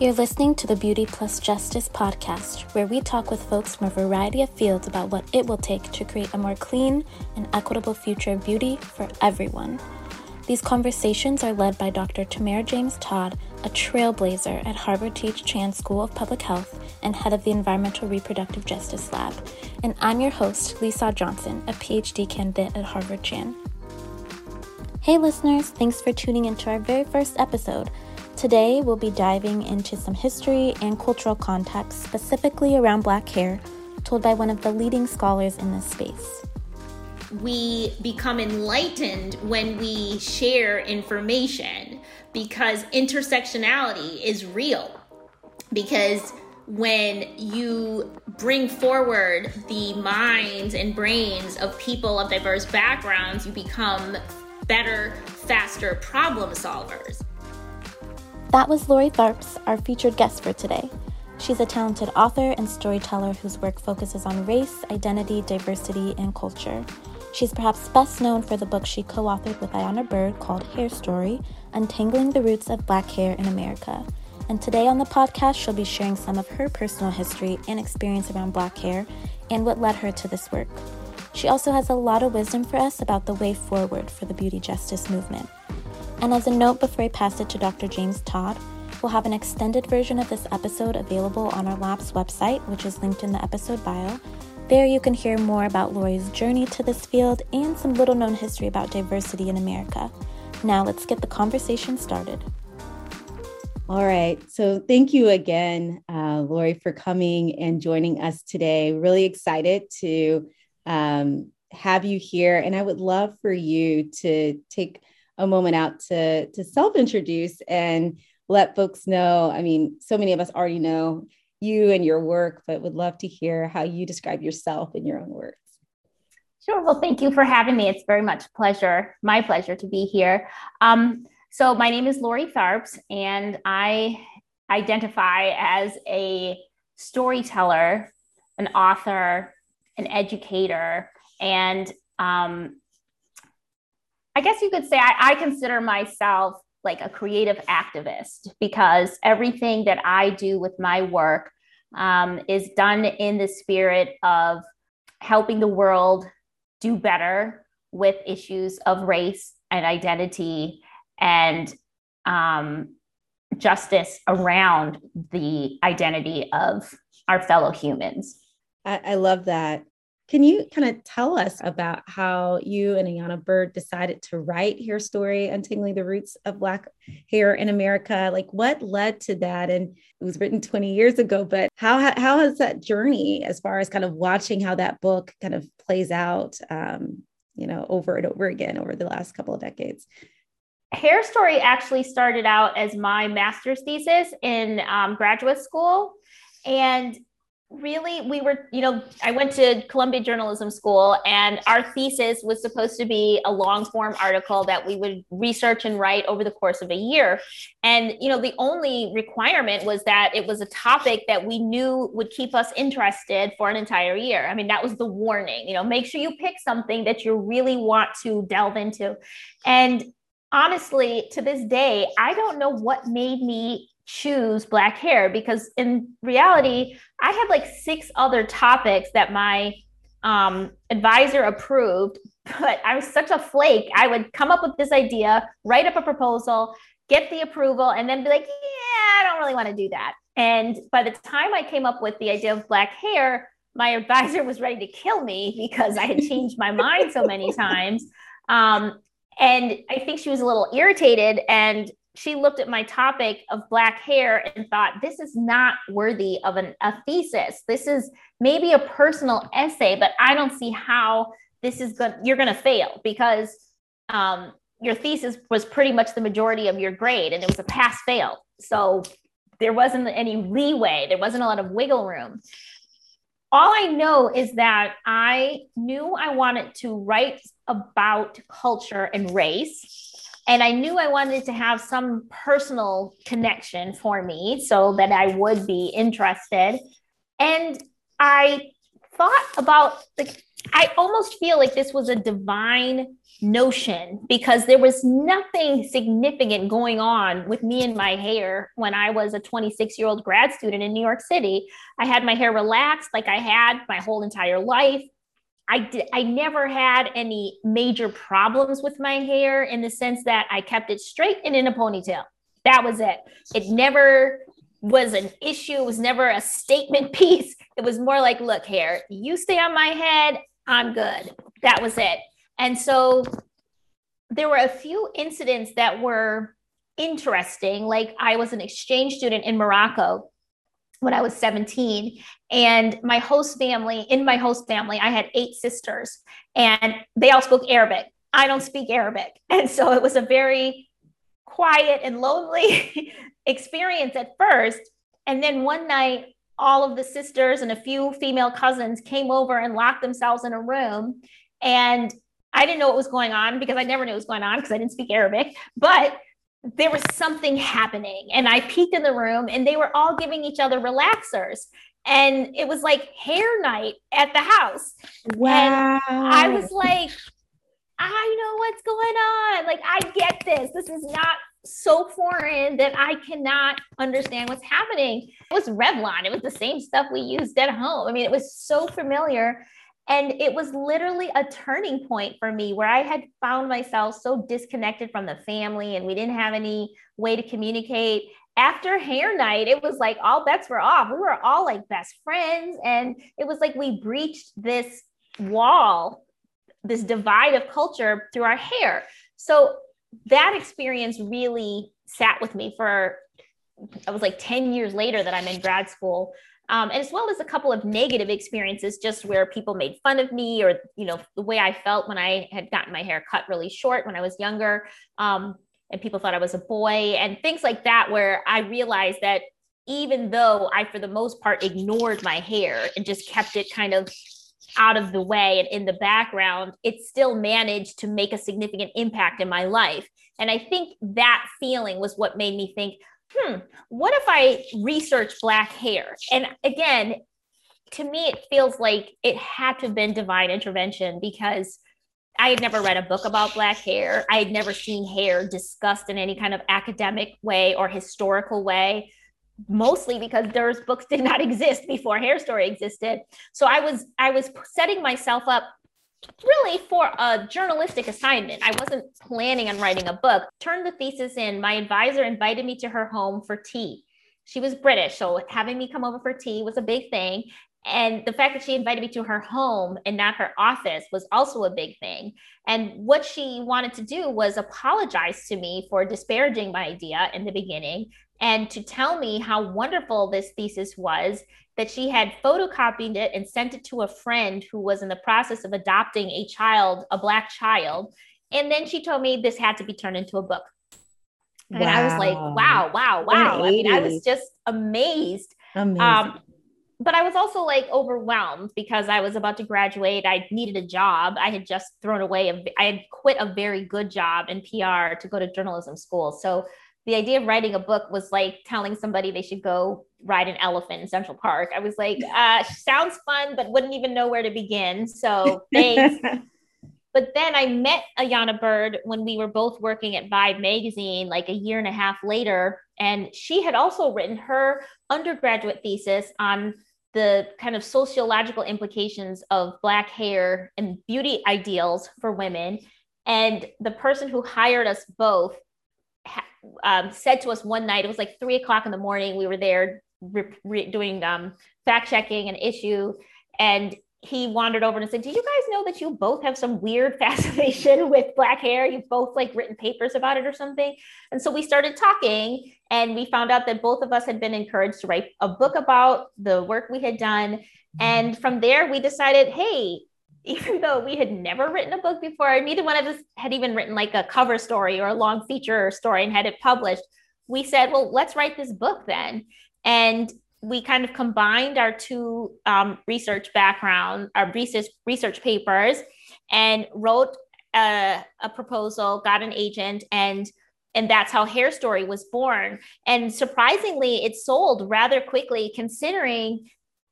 You're listening to the Beauty Plus Justice podcast, where we talk with folks from a variety of fields about what it will take to create a more clean and equitable future of beauty for everyone. These conversations are led by Dr. Tamara James Todd, a trailblazer at Harvard T.H. Chan School of Public Health and head of the Environmental Reproductive Justice Lab. And I'm your host, Lisa Johnson, a PhD candidate at Harvard Chan. Hey, listeners, thanks for tuning into our very first episode. Today, we'll be diving into some history and cultural context specifically around black hair, told by one of the leading scholars in this space. We become enlightened when we share information because intersectionality is real. Because when you bring forward the minds and brains of people of diverse backgrounds, you become better, faster problem solvers. That was Lori Tharps, our featured guest for today. She's a talented author and storyteller whose work focuses on race, identity, diversity, and culture. She's perhaps best known for the book she co authored with Ayana Byrd called Hair Story Untangling the Roots of Black Hair in America. And today on the podcast, she'll be sharing some of her personal history and experience around black hair and what led her to this work. She also has a lot of wisdom for us about the way forward for the beauty justice movement. And as a note before I pass it to Dr. James Todd, we'll have an extended version of this episode available on our lab's website, which is linked in the episode bio. There you can hear more about Lori's journey to this field and some little known history about diversity in America. Now let's get the conversation started. All right. So thank you again, uh, Lori, for coming and joining us today. Really excited to um, have you here. And I would love for you to take a moment out to to self introduce and let folks know. I mean, so many of us already know you and your work, but would love to hear how you describe yourself in your own words. Sure. Well, thank you for having me. It's very much pleasure, my pleasure to be here. Um, so my name is Lori Tharps, and I identify as a storyteller, an author, an educator, and um, I guess you could say I, I consider myself like a creative activist because everything that I do with my work um, is done in the spirit of helping the world do better with issues of race and identity and um, justice around the identity of our fellow humans. I, I love that. Can you kind of tell us about how you and Ayana Byrd decided to write Hair Story, Untangling the Roots of Black Hair in America? Like what led to that? And it was written 20 years ago, but how, how has that journey as far as kind of watching how that book kind of plays out, um, you know, over and over again over the last couple of decades? Hair Story actually started out as my master's thesis in um, graduate school. And really we were you know i went to columbia journalism school and our thesis was supposed to be a long form article that we would research and write over the course of a year. And you know the only requirement was that it was a topic that we knew would keep us interested for an entire year. I mean that was the warning you know make sure you pick something that you really want to delve into. And honestly to this day i don't know what made me choose black hair because in reality i had like six other topics that my um, advisor approved but i was such a flake. I would come up with this idea write up a proposal get the approval and then be like yeah i don't really want to do that. And by the time i came up with the idea of black hair my advisor was ready to kill me because i had changed my mind so many times. Um, and i think she was a little irritated and she looked at my topic of black hair and thought this is not worthy of an, a thesis. This is maybe a personal essay but i don't see how this is going you're going to fail because um, your thesis was pretty much the majority of your grade and it was a pass fail. So there wasn't any leeway. There wasn't a lot of wiggle room. All i know is that i knew i wanted to write about culture and race and I knew I wanted to have some personal connection for me so that I would be interested. And I thought about like I almost feel like this was a divine notion because there was nothing significant going on with me and my hair when I was a 26 year old grad student in New York City. I had my hair relaxed like I had my whole entire life. I did, I never had any major problems with my hair in the sense that I kept it straight and in a ponytail. That was it. It never was an issue. It was never a statement piece. It was more like, look, hair, you stay on my head. I'm good. That was it. And so there were a few incidents that were interesting. Like I was an exchange student in Morocco when I was 17. And my host family, in my host family, I had eight sisters and they all spoke Arabic. I don't speak Arabic. And so it was a very quiet and lonely experience at first. And then one night, all of the sisters and a few female cousins came over and locked themselves in a room. And I didn't know what was going on because I never knew what was going on because I didn't speak Arabic. But there was something happening and i peeked in the room and they were all giving each other relaxers and it was like hair night at the house. Wow and i was like i know what's going on. Like i get this. This is not so foreign that i cannot understand what's happening. It was revlon. It was the same stuff we used at home. I mean it was so familiar and it was literally a turning point for me where I had found myself so disconnected from the family and we didn't have any way to communicate. After hair night, it was like all bets were off. We were all like best friends. And it was like we breached this wall, this divide of culture through our hair. So that experience really sat with me for, I was like 10 years later that I'm in grad school um, and as well as a couple of negative experiences just where people made fun of me or you know the way i felt when i had gotten my hair cut really short when i was younger um, and people thought i was a boy and things like that where i realized that even though i for the most part ignored my hair and just kept it kind of out of the way and in the background it still managed to make a significant impact in my life. And i think that feeling was what made me think hmm, what if I research black hair? And again, to me, it feels like it had to have been divine intervention because I had never read a book about black hair. I had never seen hair discussed in any kind of academic way or historical way, mostly because those books did not exist before Hair Story existed. So I was I was setting myself up really for a journalistic assignment. I wasn't planning on writing a book. Turned the thesis in. My advisor invited me to her home for tea. She was British, so having me come over for tea was a big thing. And the fact that she invited me to her home and not her office was also a big thing. And what she wanted to do was apologize to me for disparaging my idea in the beginning and to tell me how wonderful this thesis was that she had photocopied it and sent it to a friend who was in the process of adopting a child, a black child. And then she told me this had to be turned into a book. And wow. I was like, wow, wow, wow. I mean, I was just amazed. Amazing. Um, but I was also like overwhelmed because I was about to graduate. I needed a job. I had just thrown away, a, I had quit a very good job in PR to go to journalism school. So the idea of writing a book was like telling somebody they should go ride an elephant in Central Park. I was like, uh, sounds fun, but wouldn't even know where to begin. So thanks. but then I met Ayana Byrd when we were both working at Vibe magazine, like a year and a half later. And she had also written her undergraduate thesis on the kind of sociological implications of Black hair and beauty ideals for women. And the person who hired us both um, said to us one night, it was like three o'clock in the morning. We were there re- re- doing um, fact checking an issue, and he wandered over and said, "Do you guys know that you both have some weird fascination with black hair? You've both like written papers about it or something." And so we started talking, and we found out that both of us had been encouraged to write a book about the work we had done. And from there, we decided, hey, even though we had never written a book before, neither one of us had even written like a cover story or a long feature story and had it published, we said, well, let's write this book then. And we kind of combined our two um, research background, our research research papers, and wrote a, a proposal, got an agent, and and that's how Hair Story was born. And surprisingly, it sold rather quickly, considering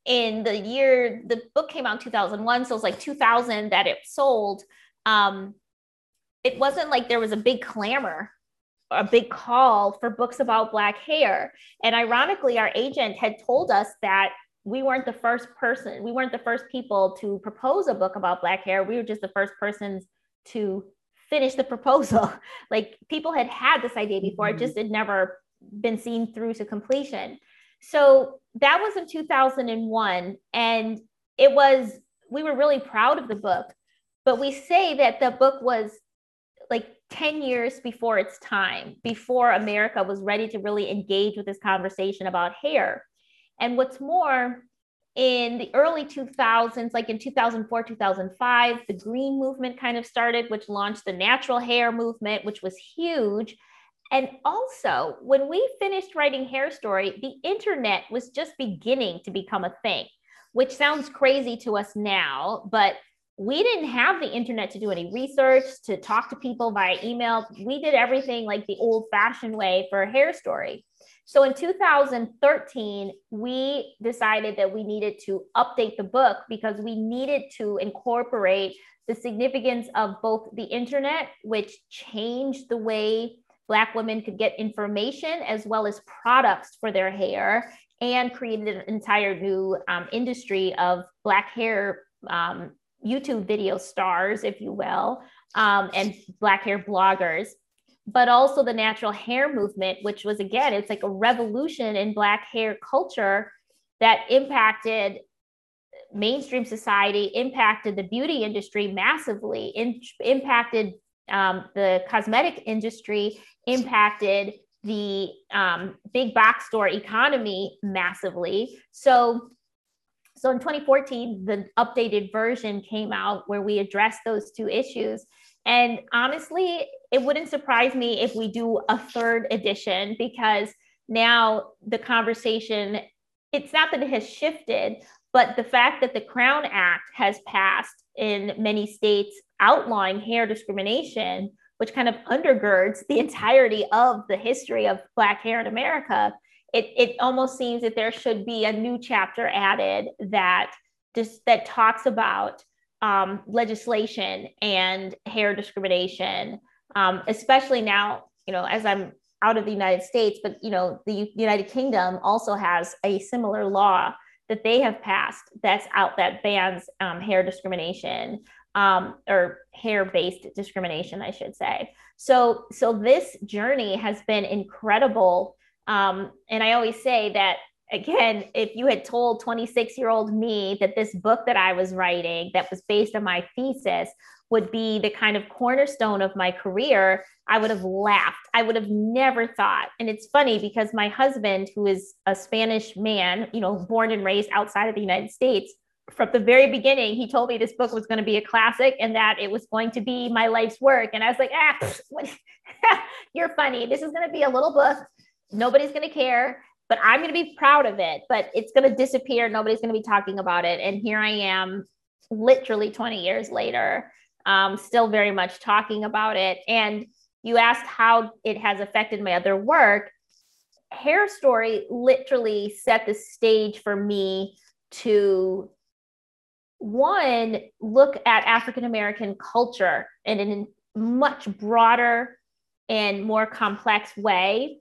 in the year the book came out in 2001 so it was like 2000 that it sold. Um, it wasn't like there was a big clamor a big call for books about black hair. And ironically our agent had told us that we weren't the first person we weren't the first people to propose a book about black hair. We were just the first persons to finish the proposal. Like people had had this idea before mm-hmm. it just had never been seen through to completion. So that was in 2001 and it was we were really proud of the book but we say that the book was like 10 years before its time before america was ready to really engage with this conversation about hair. And what's more in the early 2000s like in 2004 2005 the green movement kind of started which launched the natural hair movement which was huge and also, when we finished writing Hair Story, the internet was just beginning to become a thing, which sounds crazy to us now, but we didn't have the internet to do any research, to talk to people via email. We did everything like the old fashioned way for Hair Story. So in 2013, we decided that we needed to update the book because we needed to incorporate the significance of both the internet, which changed the way Black women could get information as well as products for their hair and created an entire new um, industry of Black hair um, YouTube video stars, if you will, um, and Black hair bloggers. But also the natural hair movement, which was again, it's like a revolution in Black hair culture that impacted mainstream society, impacted the beauty industry massively, in, impacted um, the cosmetic industry impacted the um, big box store economy massively. So, so in 2014, the updated version came out where we addressed those two issues. And honestly, it wouldn't surprise me if we do a third edition because now the conversation, it's not that it has shifted, but the fact that the Crown Act has passed in many states outlawing hair discrimination, which kind of undergirds the entirety of the history of Black hair in America, it, it almost seems that there should be a new chapter added that just that talks about um, legislation and hair discrimination, um, especially now, you know, as I'm out of the United States, but you know, the United Kingdom also has a similar law that they have passed that's out that bans um, hair discrimination um, or hair-based discrimination, I should say. So, so this journey has been incredible. Um, and I always say that again, if you had told 26 year old me that this book that I was writing, that was based on my thesis, would be the kind of cornerstone of my career, I would have laughed. I would have never thought. And it's funny because my husband, who is a Spanish man, you know, born and raised outside of the United States, from the very beginning, he told me this book was going to be a classic and that it was going to be my life's work. And I was like, ah, you're funny. This is going to be a little book. Nobody's going to care, but I'm going to be proud of it. But it's going to disappear. Nobody's going to be talking about it. And here I am, literally 20 years later, um, still very much talking about it. And you asked how it has affected my other work. Hair Story literally set the stage for me to one look at African American culture in a much broader and more complex way.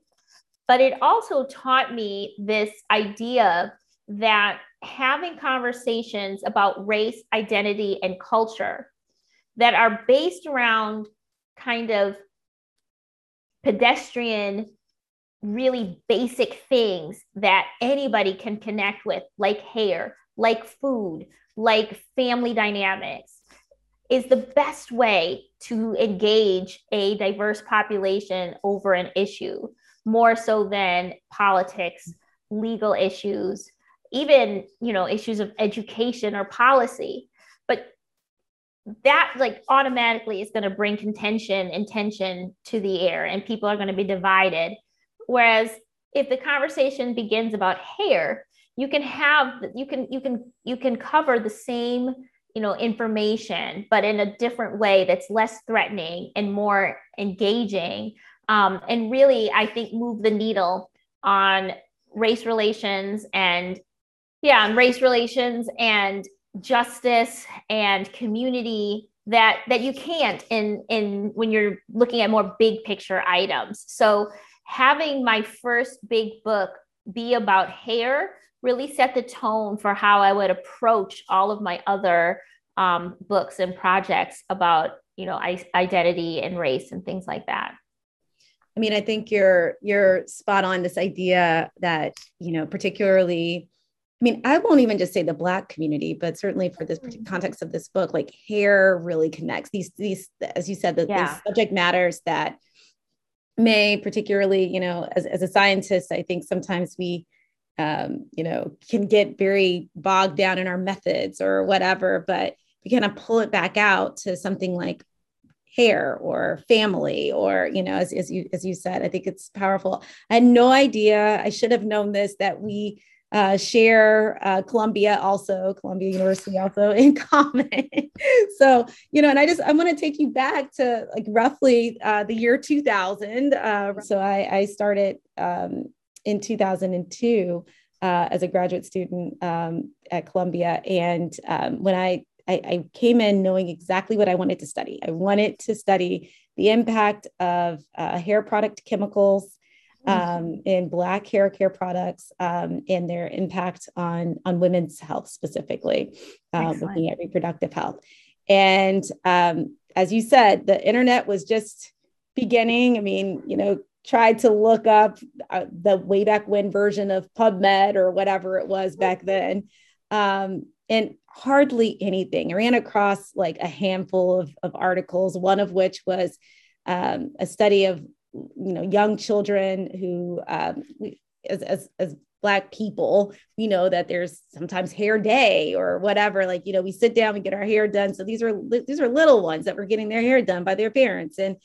But it also taught me this idea that having conversations about race, identity, and culture that are based around kind of pedestrian, really basic things that anybody can connect with, like hair, like food, like family dynamics is the best way to engage a diverse population over an issue more so than politics legal issues even you know issues of education or policy. But that like automatically is going to bring contention and tension to the air and people are going to be divided. Whereas if the conversation begins about hair you can have you can you can you can cover the same you know information but in a different way that's less threatening and more engaging. Um, and really i think move the needle on race relations and yeah on race relations and justice and community that that you can't in in when you're looking at more big picture items. So having my first big book be about hair really set the tone for how i would approach all of my other um, books and projects about you know identity and race and things like that. I mean i think you're you're spot on this idea that you know particularly I mean, I won't even just say the Black community, but certainly for this context of this book, like hair really connects. These, these, as you said, the, yeah. these subject matters that may particularly, you know, as, as a scientist, I think sometimes we, um, you know, can get very bogged down in our methods or whatever, but we kind of pull it back out to something like hair or family or you know as, as you as you said i think it's powerful i had no idea i should have known this that we uh, share uh, Columbia also, Columbia University also in common. so, you know, and I just, I want to take you back to like roughly uh, the year 2000. Uh, so I, I started um, in 2002 uh, as a graduate student um, at Columbia. And um, when I, I, I came in knowing exactly what I wanted to study, I wanted to study the impact of uh, hair product chemicals Mm-hmm. um, in Black hair care products um, and their impact on, on women's health specifically, uh, looking at reproductive health. And um, as you said, the internet was just beginning. I mean, you know, tried to look up uh, the way back when version of PubMed or whatever it was back then. Um, and hardly anything. I ran across like a handful of, of articles, one of which was um, a study of you know young children who um, as, as as black people we know that there's sometimes hair day or whatever like you know we sit down we get our hair done so these are these are little ones that were getting their hair done by their parents and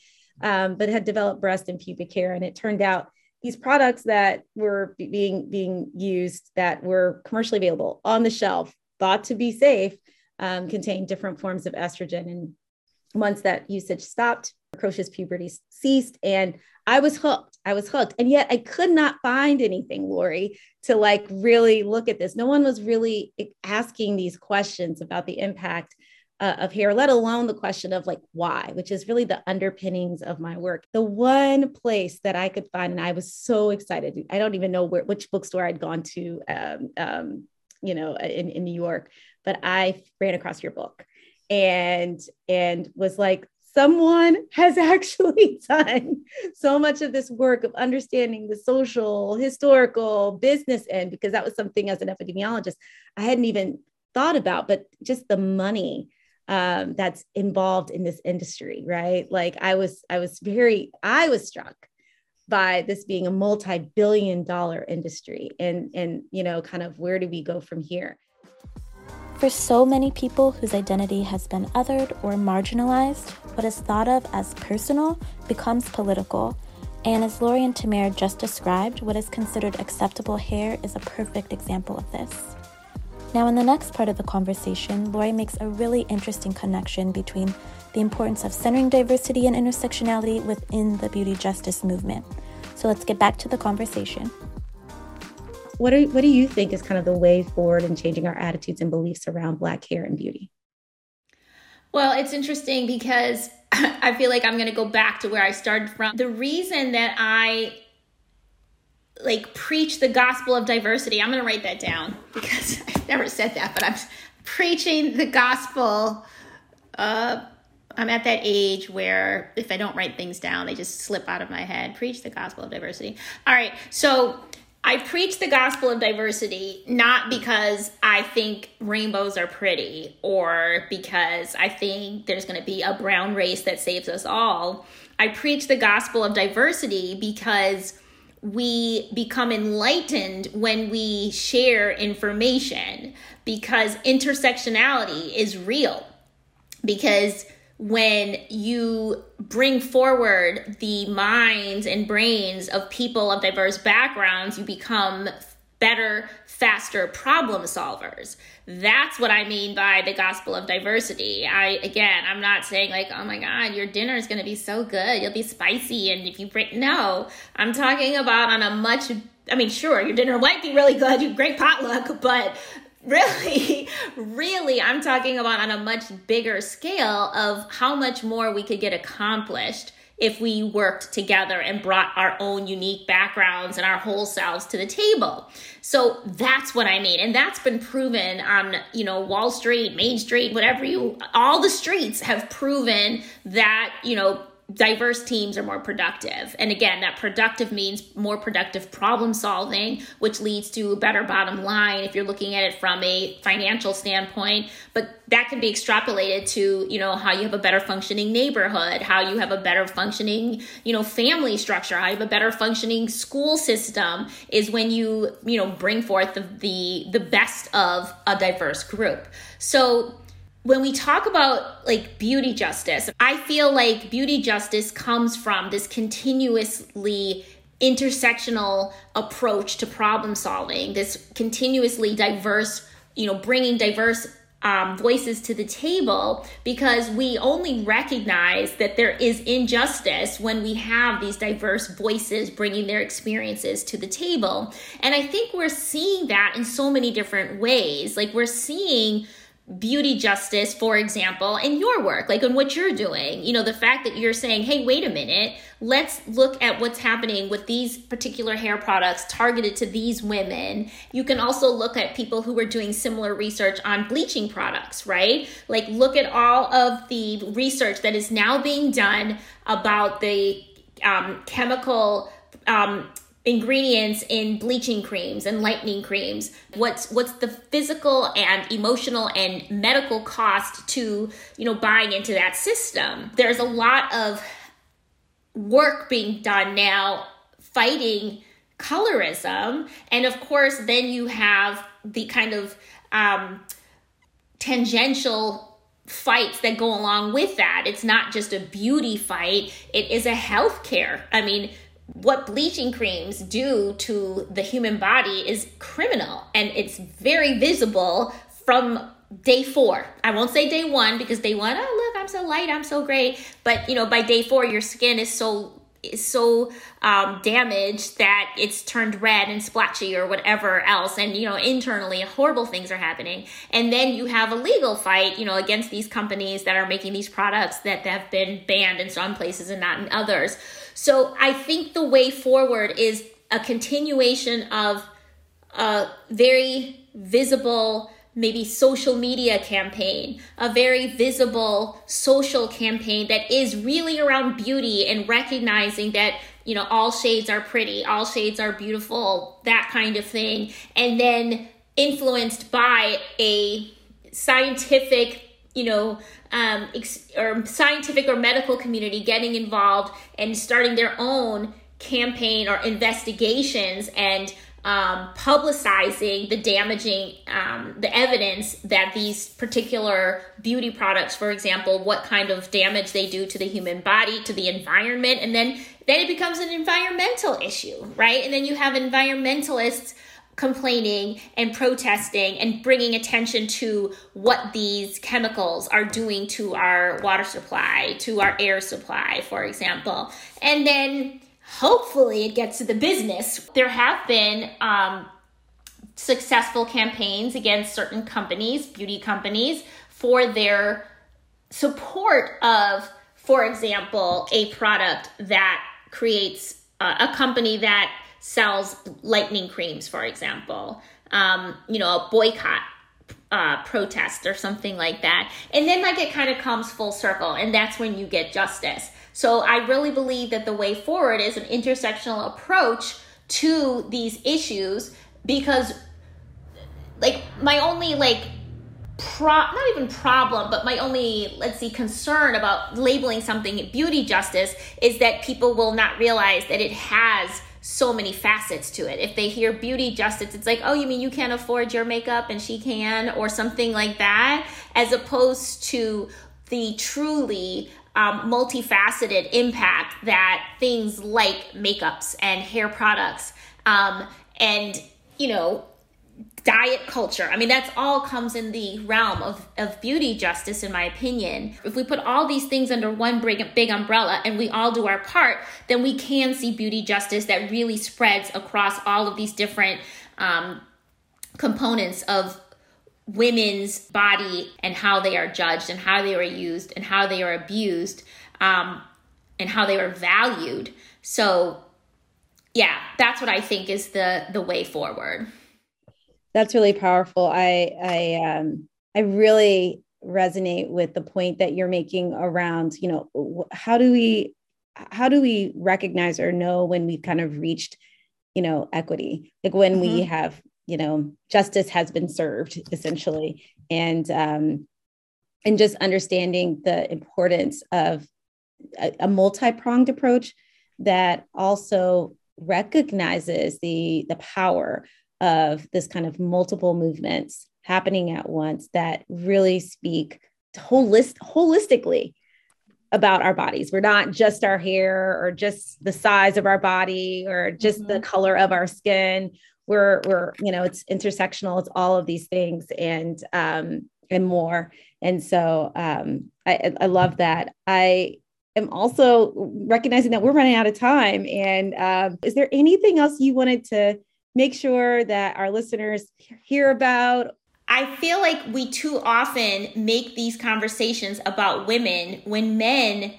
um, but had developed breast and pubic hair and it turned out these products that were being being used that were commercially available on the shelf thought to be safe um, contain different forms of estrogen and once that usage stopped precocious puberty ceased and I was hooked. I was hooked. And yet I could not find anything, Lori, to like really look at this. No one was really asking these questions about the impact uh, of hair, let alone the question of like why, which is really the underpinnings of my work. The one place that I could find, and I was so excited. I don't even know where which bookstore I'd gone to, um, um, you know, in, in New York, but I ran across your book and and was like someone has actually done so much of this work of understanding the social, historical, business end, because that was something as an epidemiologist I hadn't even thought about, but just the money um, that's involved in this industry, right? Like I was, I was very, I was struck by this being a multi-billion dollar industry and and you know kind of where do we go from here for so many people whose identity has been othered or marginalized, what is thought of as personal becomes political. And as Lori and Tamara just described, what is considered acceptable hair is a perfect example of this. Now, in the next part of the conversation, Lori makes a really interesting connection between the importance of centering diversity and intersectionality within the beauty justice movement. So let's get back to the conversation what, are, what do you think is kind of the way forward in changing our attitudes and beliefs around Black hair and beauty? Well, it's interesting because I feel like I'm going to go back to where I started from. The reason that I like preach the gospel of diversity, I'm going to write that down because I've never said that, but I'm preaching the gospel. Uh, I'm at that age where if I don't write things down, they just slip out of my head. Preach the gospel of diversity. All right. So I preach the gospel of diversity not because I think rainbows are pretty or because I think there's going to be a brown race that saves us all. I preach the gospel of diversity because we become enlightened when we share information because intersectionality is real. Because when you bring forward the minds and brains of people of diverse backgrounds, you become better, faster problem solvers. That's what I mean by the gospel of diversity. I again, I'm not saying like, oh my god, your dinner is going to be so good, you'll be spicy, and if you bring no, I'm talking about on a much I mean, sure, your dinner might be really good, you great potluck, but really, really, I'm talking about on a much bigger scale of how much more we could get accomplished if we worked together and brought our own unique backgrounds and our whole selves to the table. So that's what I mean. And that's been proven on, you know, Wall Street, Main Street, whatever you, all the streets have proven that, you know, diverse teams are more productive. And again, that productive means more productive problem solving, which leads to a better bottom line if you're looking at it from a financial standpoint. But that can be extrapolated to, you know, how you have a better functioning neighborhood, how you have a better functioning, you know, family structure, how you have a better functioning school system is when you, you know, bring forth the the, the best of a diverse group. So when we talk about like beauty justice, I feel like beauty justice comes from this continuously intersectional approach to problem solving, this continuously diverse, you know, bringing diverse um, voices to the table because we only recognize that there is injustice when we have these diverse voices bringing their experiences to the table. And I think we're seeing that in so many different ways. Like we're seeing beauty justice, for example, in your work, like in what you're doing. You know, the fact that you're saying, hey, wait a minute, let's look at what's happening with these particular hair products targeted to these women. You can also look at people who are doing similar research on bleaching products, right? Like, look at all of the research that is now being done about the um, chemical um, ingredients in bleaching creams and lightening creams. What's what's the physical and emotional and medical cost to you know buying into that system? There's a lot of work being done now fighting colorism. And of course then you have the kind of um, tangential fights that go along with that. It's not just a beauty fight. It is a health care i mean what bleaching creams do to the human body is criminal and it's very visible from day four. I won't say day one because day one, oh look, I'm so light, I'm so great. But you know, by day four, your skin is so is so um, damaged that it's turned red and splotchy or whatever else. And you know internally horrible things are happening. And then you have a legal fight you know against these companies that are making these products that have been banned in some places and not in others. So I think the way forward is a continuation of a very visible, maybe social media campaign, a very visible social campaign that is really around beauty and recognizing that you know all shades are pretty all shades are beautiful that kind of thing and then influenced by a scientific you know, um, ex- or scientific or medical community getting involved and starting their own campaign or investigations and um, publicizing the damaging um, the evidence that these particular beauty products for example what kind of damage they do to the human body to the environment and then then it becomes an environmental issue right and then you have environmentalists complaining and protesting and bringing attention to what these chemicals are doing to our water supply, to our air supply, for example. And then hopefully it gets to the business. There have been um, successful campaigns against certain companies, beauty companies, for their support of, for example, a product that creates uh, a company that sells lightning creams, for example, um, you know, a boycott uh, protest or something like that. And then, like, it kind of comes full circle, and that's when you get justice. So, I really believe that the way forward is an intersectional approach to these issues because, like, my only, like, pro not even problem but my only let's see concern about labeling something beauty justice is that people will not realize that it has so many facets to it. If they hear beauty justice, it's like, oh, you mean you can't afford your makeup and she can, or something like that, as opposed to the truly um, multifaceted impact that things like makeups and hair products um, and, you know, diet culture. I mean, that's all comes in the realm of, of beauty justice, in my opinion. If we put all these things under one big, big umbrella and we all do our part, then we can see beauty justice that really spreads across all of these different um, components of women's body and how they are judged and how they are used and how they are abused um, and how they are valued. So, yeah, that's what I think is the the way forward that's really powerful. I I um I really resonate with the point that you're making around, you know, how do we how do we recognize or know when we've kind of reached, you know, equity? Like when mm-hmm. we have, you know, justice has been served essentially. And um and just understanding the importance of a, a multi-pronged approach that also recognizes the the power of this kind of multiple movements happening at once that really speak holist- holistically about our bodies. We're not just our hair or just the size of our body or just mm-hmm. the color of our skin. We're we're you know it's intersectional. It's all of these things and um, and more. And so um, I, I love that. I am also recognizing that we're running out of time. And um, is there anything else you wanted to make sure that our listeners hear about? I feel like we too often make these conversations about women when men,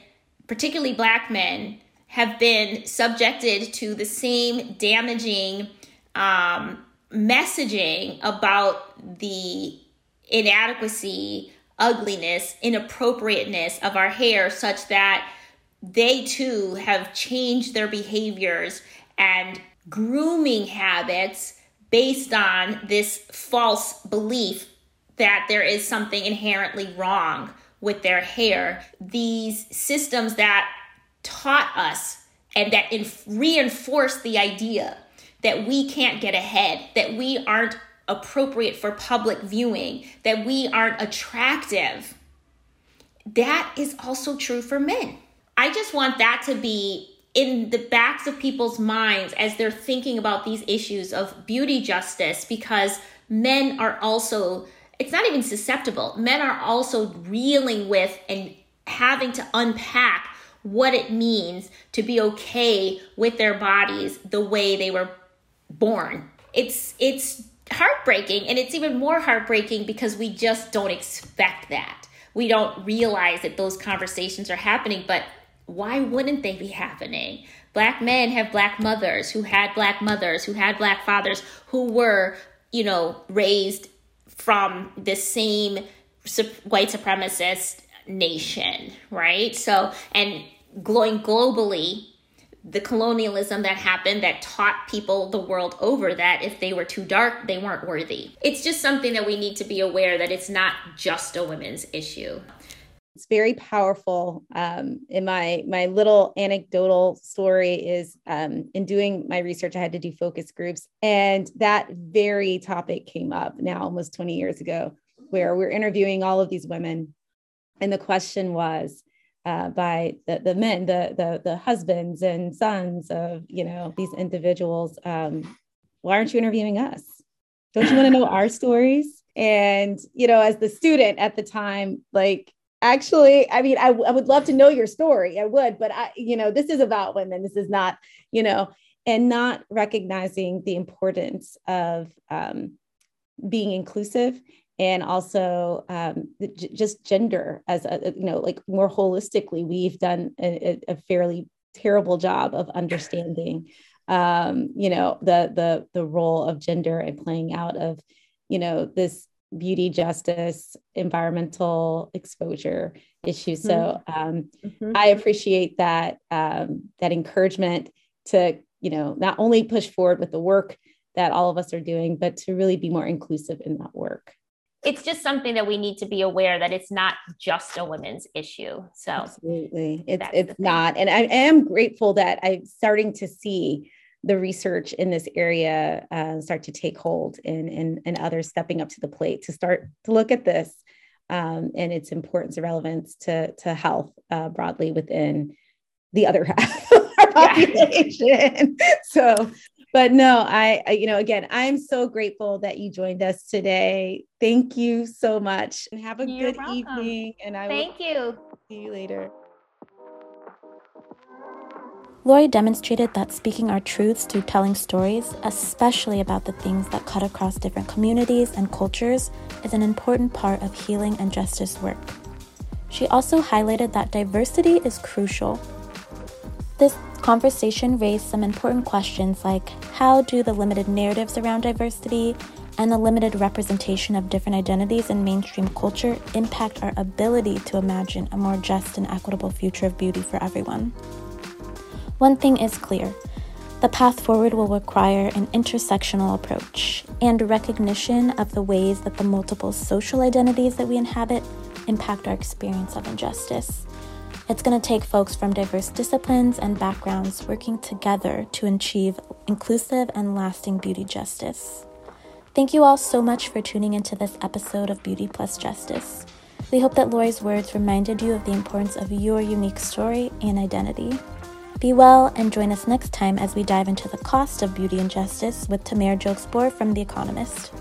particularly black men, have been subjected to the same damaging um, messaging about the inadequacy, ugliness, inappropriateness of our hair, such that they too have changed their behaviors and grooming habits based on this false belief that there is something inherently wrong with their hair. These systems that taught us and that inf- reinforce the idea that we can't get ahead, that we aren't appropriate for public viewing, that we aren't attractive. That is also true for men. I just want that to be in the backs of people's minds as they're thinking about these issues of beauty justice because men are also it's not even susceptible men are also reeling with and having to unpack what it means to be okay with their bodies the way they were born it's it's heartbreaking and it's even more heartbreaking because we just don't expect that we don't realize that those conversations are happening but why wouldn't they be happening? Black men have black mothers who had black mothers, who had black fathers, who were, you know, raised from the same white supremacist nation, right? So, and going globally, the colonialism that happened that taught people the world over that if they were too dark, they weren't worthy. It's just something that we need to be aware that it's not just a women's issue it's very powerful. Um, in my my little anecdotal story is um, in doing my research, I had to do focus groups, and that very topic came up now almost 20 years ago, where we're interviewing all of these women, and the question was uh, by the the men, the the the husbands and sons of you know these individuals, um, why aren't you interviewing us? Don't you want to know our stories? And you know, as the student at the time, like actually i mean I, I would love to know your story i would but i you know this is about women this is not you know and not recognizing the importance of um, being inclusive and also um, just gender as a you know like more holistically we've done a, a fairly terrible job of understanding um, you know the the the role of gender and playing out of you know this beauty justice, environmental exposure issues. Mm-hmm. So um, mm-hmm. I appreciate that um, that encouragement to you know not only push forward with the work that all of us are doing, but to really be more inclusive in that work. It's just something that we need to be aware that it's not just a women's issue. So absolutely, it's it's not, and I, I am grateful that I'm starting to see the research in this area uh, start to take hold and, and, and others stepping up to the plate to start to look at this um, and its importance and relevance to, to health uh, broadly within the other half of our population. Yeah. so but no, I, I, you know, again, I'm so grateful that you joined us today. Thank you so much and have a You're good welcome. evening. And I thank you. See you later. Lori demonstrated that speaking our truths through telling stories, especially about the things that cut across different communities and cultures, is an important part of healing and justice work. She also highlighted that diversity is crucial. This conversation raised some important questions like how do the limited narratives around diversity and the limited representation of different identities in mainstream culture impact our ability to imagine a more just and equitable future of beauty for everyone? One thing is clear the path forward will require an intersectional approach and recognition of the ways that the multiple social identities that we inhabit impact our experience of injustice. It's going to take folks from diverse disciplines and backgrounds working together to achieve inclusive and lasting beauty justice. Thank you all so much for tuning into this episode of Beauty Plus Justice. We hope that Lori's words reminded you of the importance of your unique story and identity. Be well and join us next time as we dive into the cost of beauty and justice with Tamara Gilkes Borr from The Economist.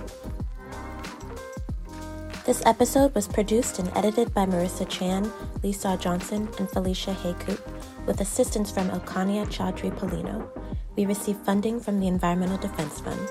This episode was produced and edited by Marissa Chan, Lisa Johnson, and Felicia Haycoop, with assistance from Elkania Chaudhry Polino. We received funding from the Environmental Defense Fund.